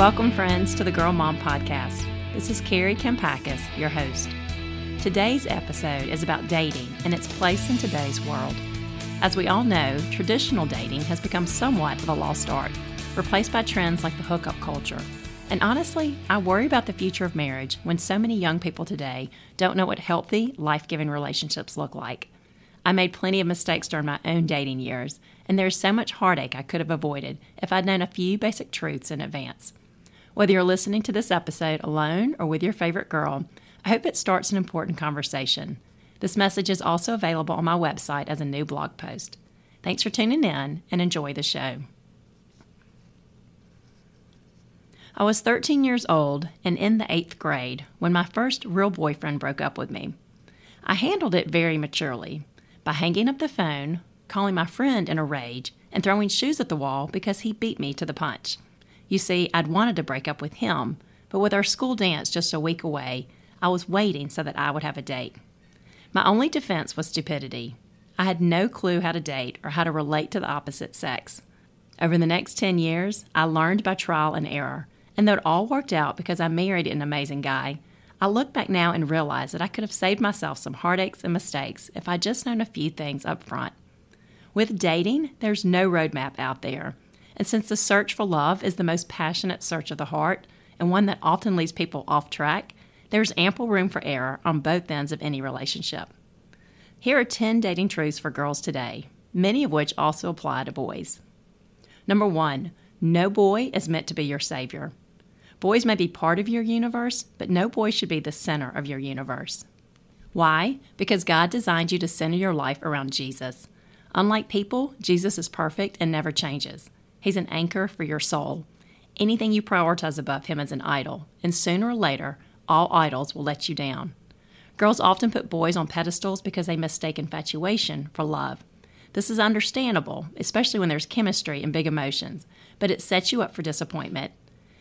Welcome, friends, to the Girl Mom Podcast. This is Kari Kampakis, your host. Today's episode is about dating and its place in today's world. As we all know, traditional dating has become somewhat of a lost art, replaced by trends like the hookup culture. And honestly, I worry about the future of marriage when so many young people today don't know what healthy, life giving relationships look like. I made plenty of mistakes during my own dating years, and there's so much heartache I could have avoided if I'd known a few basic truths in advance. Whether you're listening to this episode alone or with your favorite girl, I hope it starts an important conversation. This message is also available on my website as a new blog post. Thanks for tuning in and enjoy the show. I was 13 years old and in the eighth grade when my first real boyfriend broke up with me. I handled it very maturely by hanging up the phone, calling my friend in a rage, and throwing shoes at the wall because he beat me to the punch. You see, I'd wanted to break up with him, but with our school dance just a week away, I was waiting so that I would have a date. My only defense was stupidity. I had no clue how to date or how to relate to the opposite sex. Over the next 10 years, I learned by trial and error, and though it all worked out because I married an amazing guy, I look back now and realize that I could have saved myself some heartaches and mistakes if I'd just known a few things up front. With dating, there's no roadmap out there, and since the search for love is the most passionate search of the heart and one that often leads people off track, there's ample room for error on both ends of any relationship. Here are 10 dating truths for girls today, many of which also apply to boys. Number one, no boy is meant to be your savior. Boys may be part of your universe, but no boy should be the center of your universe. Why? Because God designed you to center your life around Jesus. Unlike people, Jesus is perfect and never changes. He's an anchor for your soul. Anything you prioritize above him is an idol, and sooner or later, all idols will let you down. Girls often put boys on pedestals because they mistake infatuation for love. This is understandable, especially when there's chemistry and big emotions, but it sets you up for disappointment.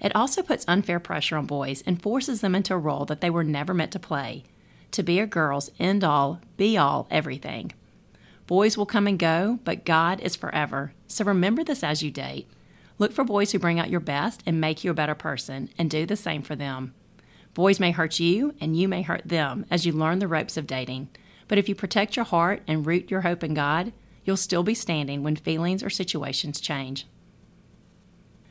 It also puts unfair pressure on boys and forces them into a role that they were never meant to play to be a girl's end all, be all, everything. Boys will come and go, but God is forever. So remember this as you date. Look for boys who bring out your best and make you a better person, and do the same for them. Boys may hurt you, and you may hurt them as you learn the ropes of dating. But if you protect your heart and root your hope in God, you'll still be standing when feelings or situations change.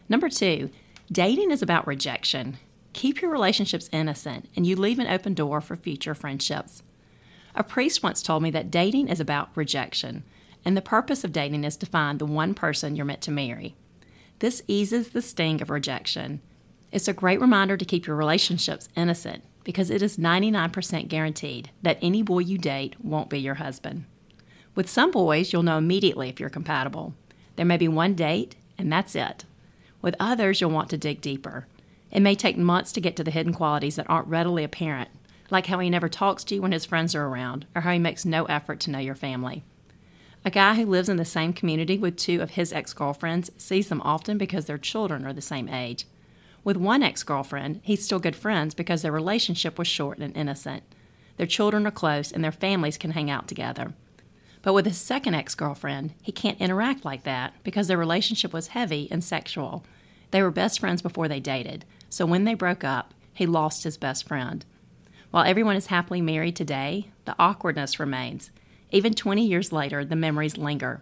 Number two, dating is about rejection. Keep your relationships innocent, and you leave an open door for future friendships. A priest once told me that dating is about rejection, and the purpose of dating is to find the one person you're meant to marry. This eases the sting of rejection. It's a great reminder to keep your relationships innocent because it is 99% guaranteed that any boy you date won't be your husband. With some boys, you'll know immediately if you're compatible. There may be one date, and that's it. With others, you'll want to dig deeper. It may take months to get to the hidden qualities that aren't readily apparent, like how he never talks to you when his friends are around, or how he makes no effort to know your family. A guy who lives in the same community with two of his ex girlfriends sees them often because their children are the same age. With one ex girlfriend, he's still good friends because their relationship was short and innocent. Their children are close and their families can hang out together. But with his second ex girlfriend, he can't interact like that because their relationship was heavy and sexual. They were best friends before they dated, so when they broke up, he lost his best friend. While everyone is happily married today, the awkwardness remains. Even 20 years later, the memories linger.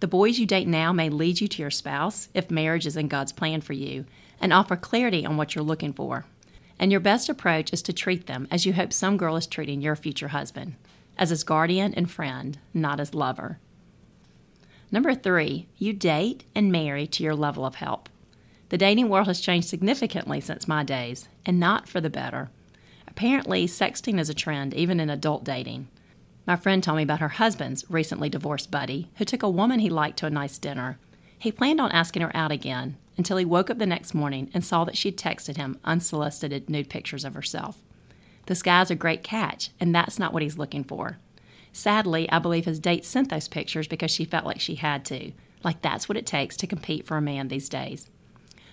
The boys you date now may lead you to your spouse if marriage is in God's plan for you and offer clarity on what you're looking for. And your best approach is to treat them as you hope some girl is treating your future husband as his guardian and friend, not as lover. Number three, you date and marry to your level of help. The dating world has changed significantly since my days, and not for the better. Apparently, sexting is a trend even in adult dating. My friend told me about her husband's recently divorced buddy who took a woman he liked to a nice dinner. He planned on asking her out again until he woke up the next morning and saw that she'd texted him unsolicited nude pictures of herself. This guy's a great catch, and that's not what he's looking for. Sadly, I believe his date sent those pictures because she felt like she had to, like that's what it takes to compete for a man these days.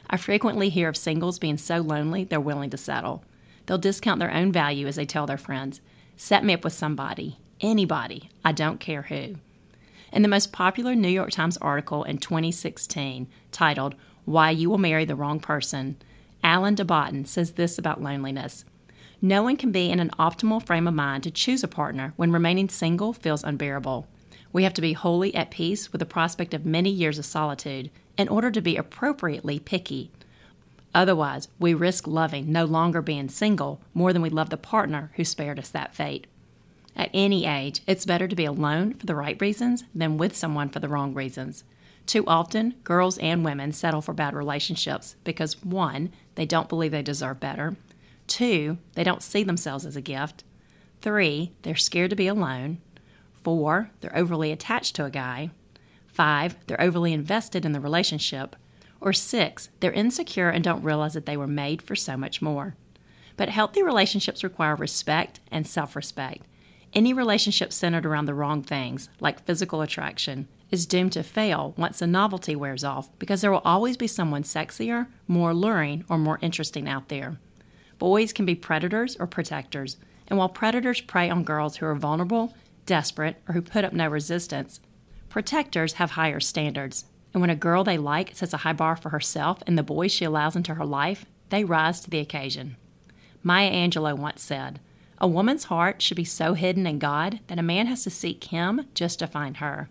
I frequently hear of singles being so lonely they're willing to settle. They'll discount their own value as they tell their friends, Set me up with somebody, anybody, I don't care who. In the most popular New York Times article in 2016, titled Why You Will Marry the Wrong Person, Alain de Botton says this about loneliness No one can be in an optimal frame of mind to choose a partner when remaining single feels unbearable. We have to be wholly at peace with the prospect of many years of solitude in order to be appropriately picky. Otherwise, we risk loving no longer being single more than we love the partner who spared us that fate. At any age, it's better to be alone for the right reasons than with someone for the wrong reasons. Too often, girls and women settle for bad relationships because one, they don't believe they deserve better, two, they don't see themselves as a gift, three, they're scared to be alone, four, they're overly attached to a guy, five, they're overly invested in the relationship, or six, they're insecure and don't realize that they were made for so much more. But healthy relationships require respect and self respect. Any relationship centered around the wrong things, like physical attraction, is doomed to fail once the novelty wears off because there will always be someone sexier, more alluring, or more interesting out there. Boys can be predators or protectors, and while predators prey on girls who are vulnerable, desperate, or who put up no resistance, protectors have higher standards. And when a girl they like sets a high bar for herself and the boys she allows into her life, they rise to the occasion. Maya Angelou once said, A woman's heart should be so hidden in God that a man has to seek him just to find her.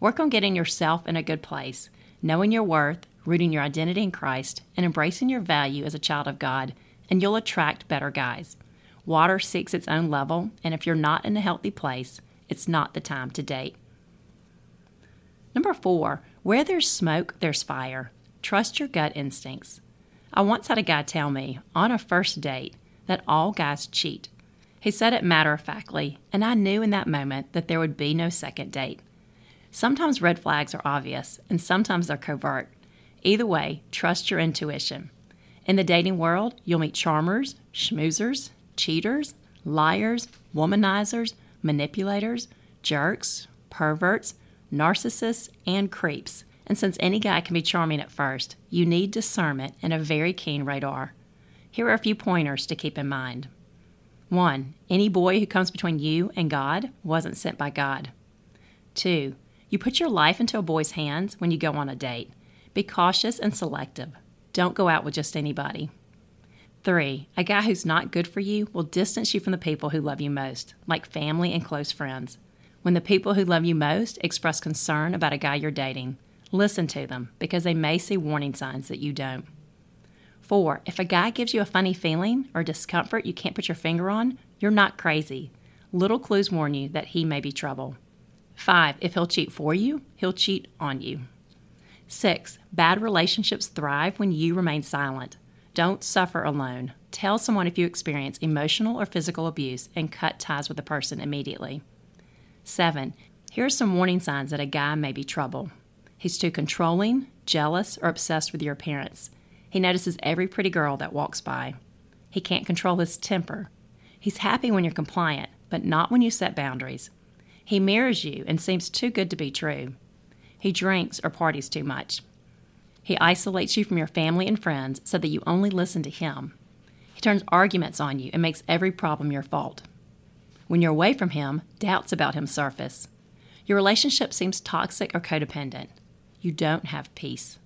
Work on getting yourself in a good place, knowing your worth, rooting your identity in Christ, and embracing your value as a child of God, and you'll attract better guys. Water seeks its own level, and if you're not in a healthy place, it's not the time to date. Number four, where there's smoke, there's fire. Trust your gut instincts. I once had a guy tell me, on a first date, that all guys cheat. He said it matter of factly, and I knew in that moment that there would be no second date. Sometimes red flags are obvious, and sometimes they're covert. Either way, trust your intuition. In the dating world, you'll meet charmers, schmoozers, cheaters, liars, womanizers, manipulators, jerks, perverts, narcissists, and creeps. And since any guy can be charming at first, you need discernment and a very keen radar. Here are a few pointers to keep in mind. 1. Any boy who comes between you and God wasn't sent by God. 2. You put your life into a boy's hands when you go on a date. Be cautious and selective. Don't go out with just anybody. Three, a guy who's not good for you will distance you from the people who love you most, like family and close friends. When the people who love you most express concern about a guy you're dating, listen to them because they may see warning signs that you don't. Four, if a guy gives you a funny feeling or discomfort you can't put your finger on, you're not crazy. Little clues warn you that he may be trouble. Five, if he'll cheat for you, he'll cheat on you. Six, bad relationships thrive when you remain silent. Don't suffer alone. Tell someone if you experience emotional or physical abuse and cut ties with the person immediately. Seven, here are some warning signs that a guy may be trouble. He's too controlling, jealous, or obsessed with your appearance. He notices every pretty girl that walks by. He can't control his temper. He's happy when you're compliant, but not when you set boundaries. He mirrors you and seems too good to be true. He drinks or parties too much. He isolates you from your family and friends so that you only listen to him. He turns arguments on you and makes every problem your fault. When you're away from him, doubts about him surface. Your relationship seems toxic or codependent. You don't have peace.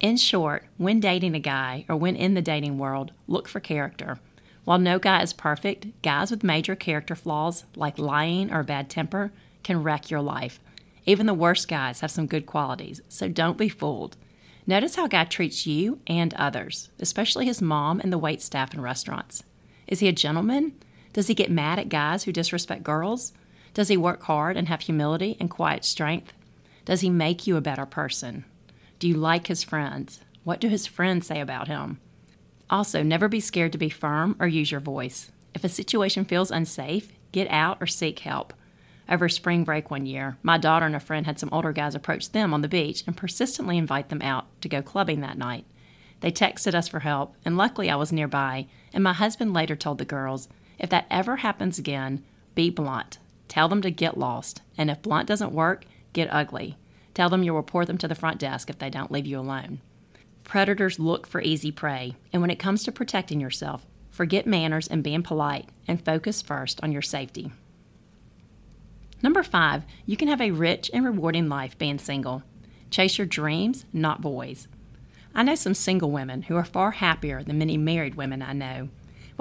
In short, when dating a guy or when in the dating world, look for character while no guy is perfect, guys with major character flaws, like lying or bad temper, can wreck your life. Even the worst guys have some good qualities, so don't be fooled. Notice how guy treats you and others, especially his mom and the wait staff in restaurants. Is he a gentleman? Does he get mad at guys who disrespect girls? Does he work hard and have humility and quiet strength? Does he make you a better person? Do you like his friends? What do his friends say about him? Also, never be scared to be firm or use your voice. If a situation feels unsafe, get out or seek help. Over spring break one year, my daughter and a friend had some older guys approach them on the beach and persistently invite them out to go clubbing that night. They texted us for help, and luckily I was nearby, and my husband later told the girls, if that ever happens again, be blunt. Tell them to get lost, and if blunt doesn't work, get ugly. Tell them you'll report them to the front desk if they don't leave you alone. Predators look for easy prey, and when it comes to protecting yourself, forget manners and being polite and focus first on your safety. Number five, you can have a rich and rewarding life being single. Chase your dreams, not boys. I know some single women who are far happier than many married women I know.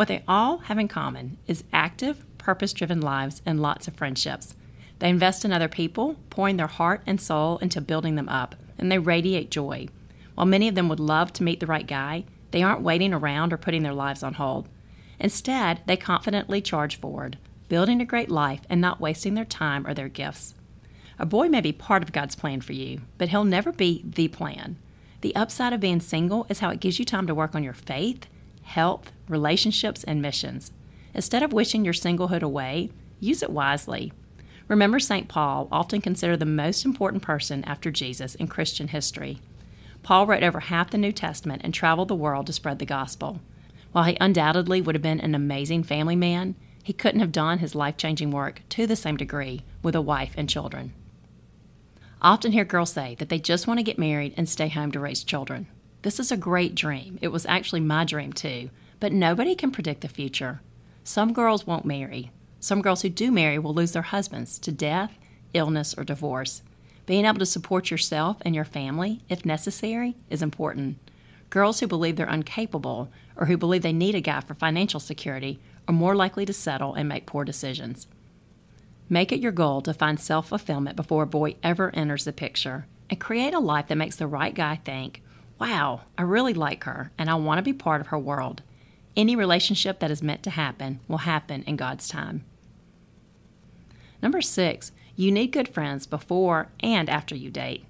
What they all have in common is active, purpose driven lives and lots of friendships. They invest in other people, pouring their heart and soul into building them up, and they radiate joy. While many of them would love to meet the right guy, they aren't waiting around or putting their lives on hold. Instead, they confidently charge forward, building a great life and not wasting their time or their gifts. A boy may be part of God's plan for you, but he'll never be the plan. The upside of being single is how it gives you time to work on your faith, health, relationships, and missions. Instead of wishing your singlehood away, use it wisely. Remember, St. Paul, often considered the most important person after Jesus in Christian history. Paul wrote over half the New Testament and traveled the world to spread the gospel. While he undoubtedly would have been an amazing family man, he couldn't have done his life changing work to the same degree with a wife and children. I often hear girls say that they just want to get married and stay home to raise children. This is a great dream. It was actually my dream too, but nobody can predict the future. Some girls won't marry, some girls who do marry will lose their husbands to death, illness, or divorce. Being able to support yourself and your family, if necessary, is important. Girls who believe they're incapable or who believe they need a guy for financial security are more likely to settle and make poor decisions. Make it your goal to find self fulfillment before a boy ever enters the picture and create a life that makes the right guy think, wow, I really like her and I want to be part of her world. Any relationship that is meant to happen will happen in God's time. Number six, you need good friends before and after you date.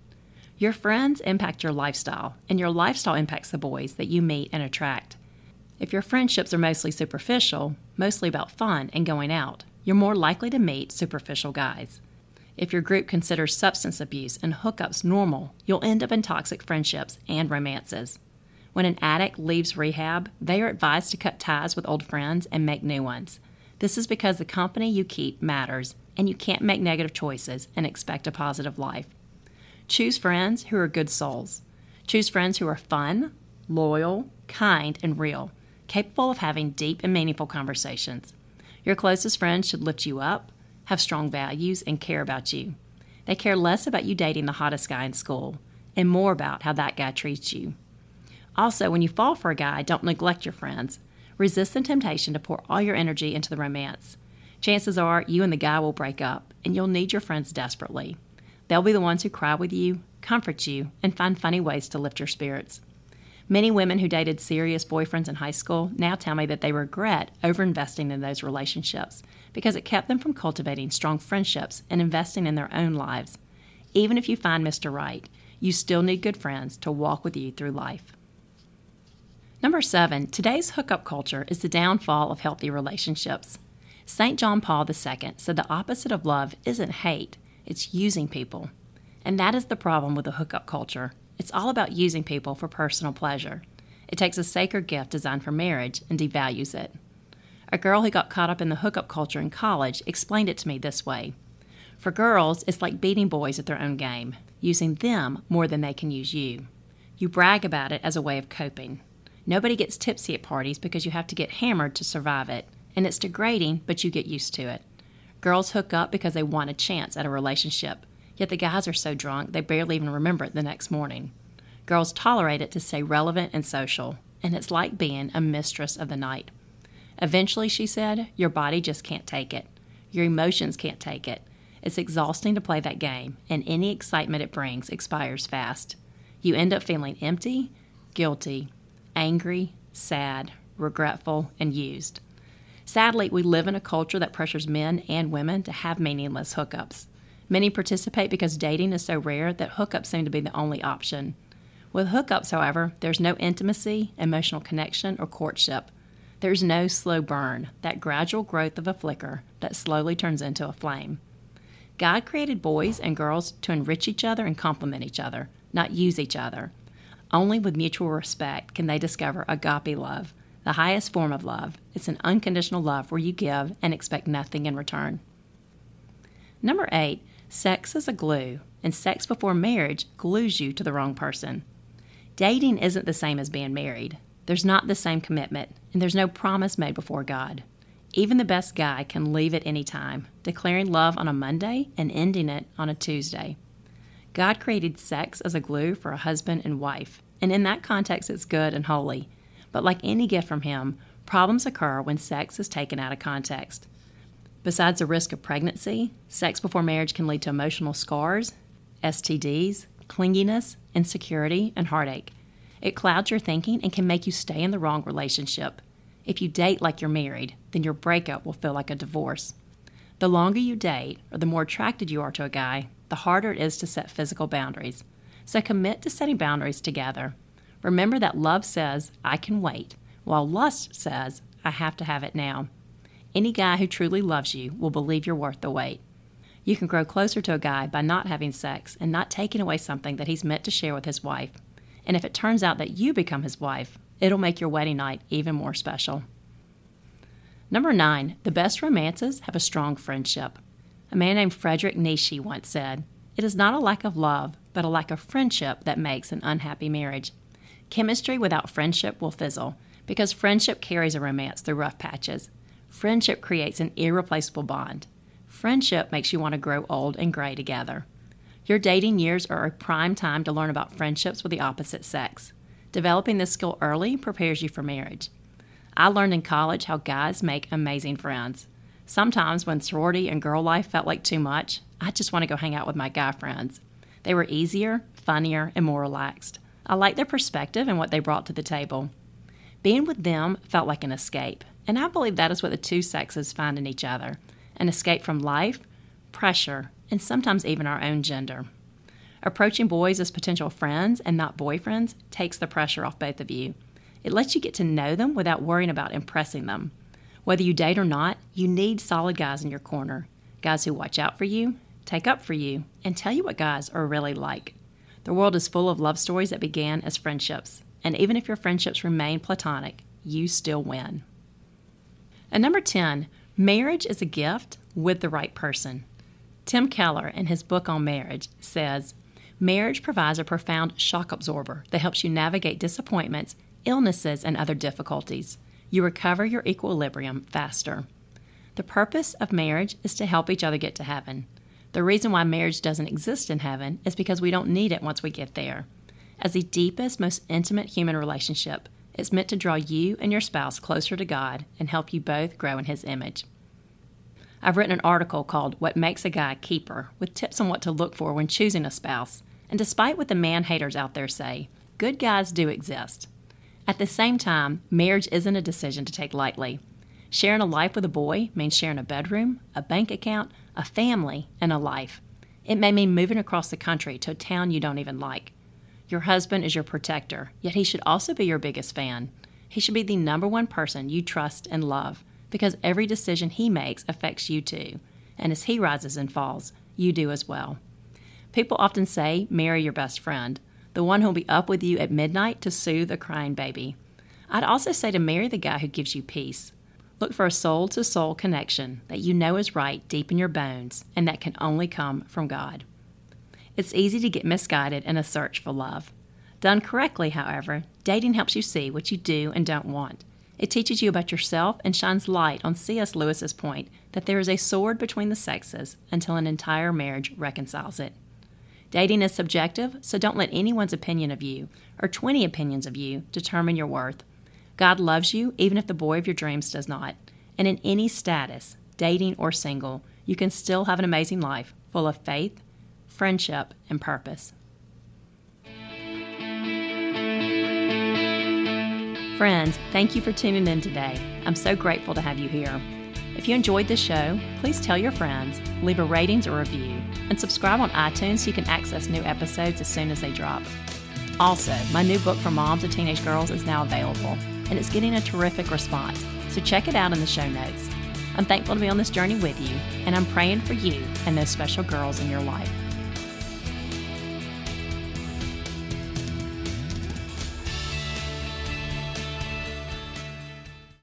Your friends impact your lifestyle, and your lifestyle impacts the boys that you meet and attract. If your friendships are mostly superficial, mostly about fun and going out, you're more likely to meet superficial guys. If your group considers substance abuse and hookups normal, you'll end up in toxic friendships and romances. When an addict leaves rehab, they are advised to cut ties with old friends and make new ones. This is because the company you keep matters and you can't make negative choices and expect a positive life. Choose friends who are good souls. Choose friends who are fun, loyal, kind, and real, capable of having deep and meaningful conversations. Your closest friends should lift you up, have strong values, and care about you. They care less about you dating the hottest guy in school and more about how that guy treats you. Also, when you fall for a guy, don't neglect your friends. Resist the temptation to pour all your energy into the romance chances are you and the guy will break up, and you'll need your friends desperately. They'll be the ones who cry with you, comfort you, and find funny ways to lift your spirits. Many women who dated serious boyfriends in high school now tell me that they regret overinvesting in those relationships because it kept them from cultivating strong friendships and investing in their own lives. Even if you find Mr. Right, you still need good friends to walk with you through life. Number seven, today's hookup culture is the downfall of healthy relationships. St. John Paul II said the opposite of love isn't hate, it's using people. And that is the problem with the hookup culture. It's all about using people for personal pleasure. It takes a sacred gift designed for marriage and devalues it. A girl who got caught up in the hookup culture in college explained it to me this way For girls, it's like beating boys at their own game, using them more than they can use you. You brag about it as a way of coping. Nobody gets tipsy at parties because you have to get hammered to survive it and it's degrading, but you get used to it. Girls hook up because they want a chance at a relationship, yet the guys are so drunk they barely even remember it the next morning. Girls tolerate it to stay relevant and social, and it's like being a mistress of the night. Eventually, she said, your body just can't take it. Your emotions can't take it. It's exhausting to play that game, and any excitement it brings expires fast. You end up feeling empty, guilty, angry, sad, regretful, and used. Sadly, we live in a culture that pressures men and women to have meaningless hookups. Many participate because dating is so rare that hookups seem to be the only option. With hookups, however, there's no intimacy, emotional connection, or courtship. There's no slow burn, that gradual growth of a flicker that slowly turns into a flame. God created boys and girls to enrich each other and complement each other, not use each other. Only with mutual respect can they discover agape love, the highest form of love. It's an unconditional love where you give and expect nothing in return. Number eight, sex is a glue, and sex before marriage glues you to the wrong person. Dating isn't the same as being married. There's not the same commitment, and there's no promise made before God. Even the best guy can leave at any time, declaring love on a Monday and ending it on a Tuesday. God created sex as a glue for a husband and wife, and in that context, it's good and holy. But like any gift from Him, problems occur when sex is taken out of context. Besides the risk of pregnancy, sex before marriage can lead to emotional scars, STDs, clinginess, insecurity, and heartache. It clouds your thinking and can make you stay in the wrong relationship. If you date like you're married, then your breakup will feel like a divorce. The longer you date, or the more attracted you are to a guy, the harder it is to set physical boundaries. So commit to setting boundaries together. Remember that love says, I can wait, while lust says, I have to have it now. Any guy who truly loves you will believe you're worth the wait. You can grow closer to a guy by not having sex and not taking away something that he's meant to share with his wife. And if it turns out that you become his wife, it'll make your wedding night even more special. Number nine, the best romances have a strong friendship. A man named Frederick Nietzsche once said, It is not a lack of love, but a lack of friendship that makes an unhappy marriage. Chemistry without friendship will fizzle, because friendship carries a romance through rough patches. Friendship creates an irreplaceable bond. Friendship makes you want to grow old and gray together. Your dating years are a prime time to learn about friendships with the opposite sex. Developing this skill early prepares you for marriage. I learned in college how guys make amazing friends. Sometimes, when sorority and girl life felt like too much, I just want to go hang out with my guy friends. They were easier, funnier, and more relaxed. I liked their perspective and what they brought to the table. Being with them felt like an escape, and I believe that is what the two sexes find in each other an escape from life, pressure, and sometimes even our own gender. Approaching boys as potential friends and not boyfriends takes the pressure off both of you. It lets you get to know them without worrying about impressing them. Whether you date or not, you need solid guys in your corner guys who watch out for you, take up for you, and tell you what guys are really like. The world is full of love stories that began as friendships, and even if your friendships remain platonic, you still win. And number 10, marriage is a gift with the right person. Tim Keller, in his book on marriage, says Marriage provides a profound shock absorber that helps you navigate disappointments, illnesses, and other difficulties. You recover your equilibrium faster. The purpose of marriage is to help each other get to heaven. The reason why marriage doesn't exist in heaven is because we don't need it once we get there. As the deepest, most intimate human relationship, it's meant to draw you and your spouse closer to God and help you both grow in His image. I've written an article called What Makes a Guy a Keeper with tips on what to look for when choosing a spouse. And despite what the man haters out there say, good guys do exist. At the same time, marriage isn't a decision to take lightly. Sharing a life with a boy means sharing a bedroom, a bank account, a family, and a life. It may mean moving across the country to a town you don't even like. Your husband is your protector, yet he should also be your biggest fan. He should be the number one person you trust and love because every decision he makes affects you too. And as he rises and falls, you do as well. People often say, marry your best friend, the one who'll be up with you at midnight to soothe a crying baby. I'd also say to marry the guy who gives you peace. Look for a soul to soul connection that you know is right deep in your bones and that can only come from God. It's easy to get misguided in a search for love. Done correctly, however, dating helps you see what you do and don't want. It teaches you about yourself and shines light on C.S. Lewis's point that there is a sword between the sexes until an entire marriage reconciles it. Dating is subjective, so don't let anyone's opinion of you, or 20 opinions of you, determine your worth. God loves you even if the boy of your dreams does not. And in any status, dating or single, you can still have an amazing life full of faith, friendship, and purpose. Friends, thank you for tuning in today. I'm so grateful to have you here. If you enjoyed this show, please tell your friends, leave a ratings or review, and subscribe on iTunes so you can access new episodes as soon as they drop. Also, my new book for moms and teenage girls is now available, and it's getting a terrific response, so check it out in the show notes. I'm thankful to be on this journey with you, and I'm praying for you and those special girls in your life.